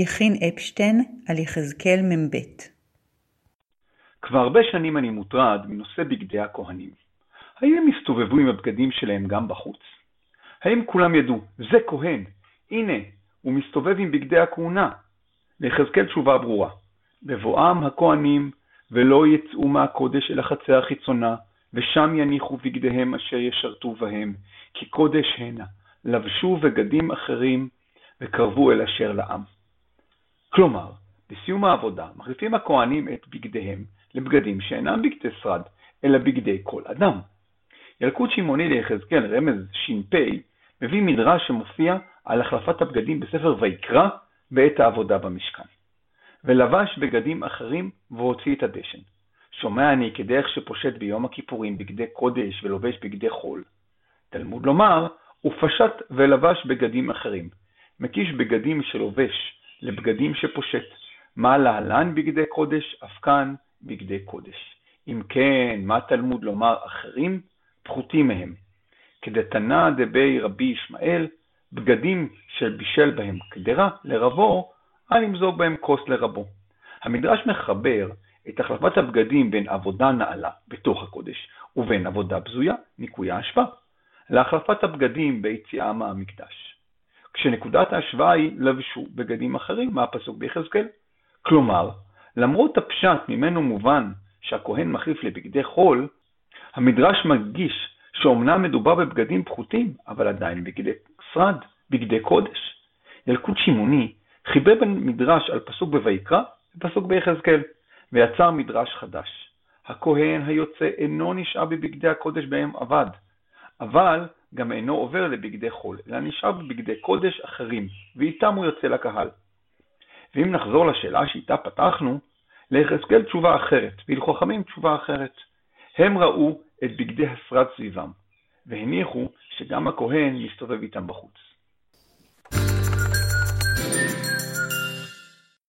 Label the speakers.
Speaker 1: יכין אפשטיין על יחזקאל מ"ב
Speaker 2: כבר הרבה שנים אני מוטרד מנושא בגדי הכהנים. האם הם הסתובבו עם הבגדים שלהם גם בחוץ? האם כולם ידעו, זה כהן, הנה, הוא מסתובב עם בגדי הכהונה? ליחזקאל תשובה ברורה, בבואם הכהנים ולא יצאו מהקודש אל החצר החיצונה, ושם יניחו בגדיהם אשר ישרתו בהם, כי קודש הנה, לבשו בגדים אחרים וקרבו אל אשר לעם. כלומר, בסיום העבודה מחליפים הכהנים את בגדיהם לבגדים שאינם בגדי שרד, אלא בגדי כל אדם. ילקוט שמעוני ליחזקאל רמז ש"פ מביא מדרש שמופיע על החלפת הבגדים בספר ויקרא בעת העבודה במשכן. ולבש בגדים אחרים והוציא את הדשן. שומע אני כדרך שפושט ביום הכיפורים בגדי קודש ולובש בגדי חול. תלמוד לומר, הוא פשט ולבש בגדים אחרים. מקיש בגדים שלובש לבגדים שפושט. מה להלן בגדי קודש, אף כאן בגדי קודש. אם כן, מה תלמוד לומר אחרים? פחותים מהם. כדתנא דבי רבי ישמעאל, בגדים שבישל בהם קדרה לרבו, אל ימזוג בהם כוס לרבו. המדרש מחבר את החלפת הבגדים בין עבודה נעלה בתוך הקודש ובין עבודה בזויה, ניקוי האשפה, להחלפת הבגדים ביציאה מהמקדש. כשנקודת ההשוואה היא לבשו בגדים אחרים מהפסוק ביחזקאל. כלומר, למרות הפשט ממנו מובן שהכהן מחליף לבגדי חול, המדרש מדגיש שאומנם מדובר בבגדים פחותים, אבל עדיין בגדי שרד, בגדי קודש. ילקוט שמעוני חיבר בין מדרש על פסוק בויקרא ופסוק ביחזקאל, ויצר מדרש חדש. הכהן היוצא אינו נשאר בבגדי הקודש בהם עבד, אבל גם אינו עובר לבגדי חול, אלא נשאר בבגדי קודש אחרים, ואיתם הוא יוצא לקהל. ואם נחזור לשאלה שאיתה פתחנו, ליחזקאל תשובה אחרת, ולחכמים תשובה אחרת. הם ראו את בגדי השרד סביבם, והניחו שגם הכהן מסתובב איתם בחוץ.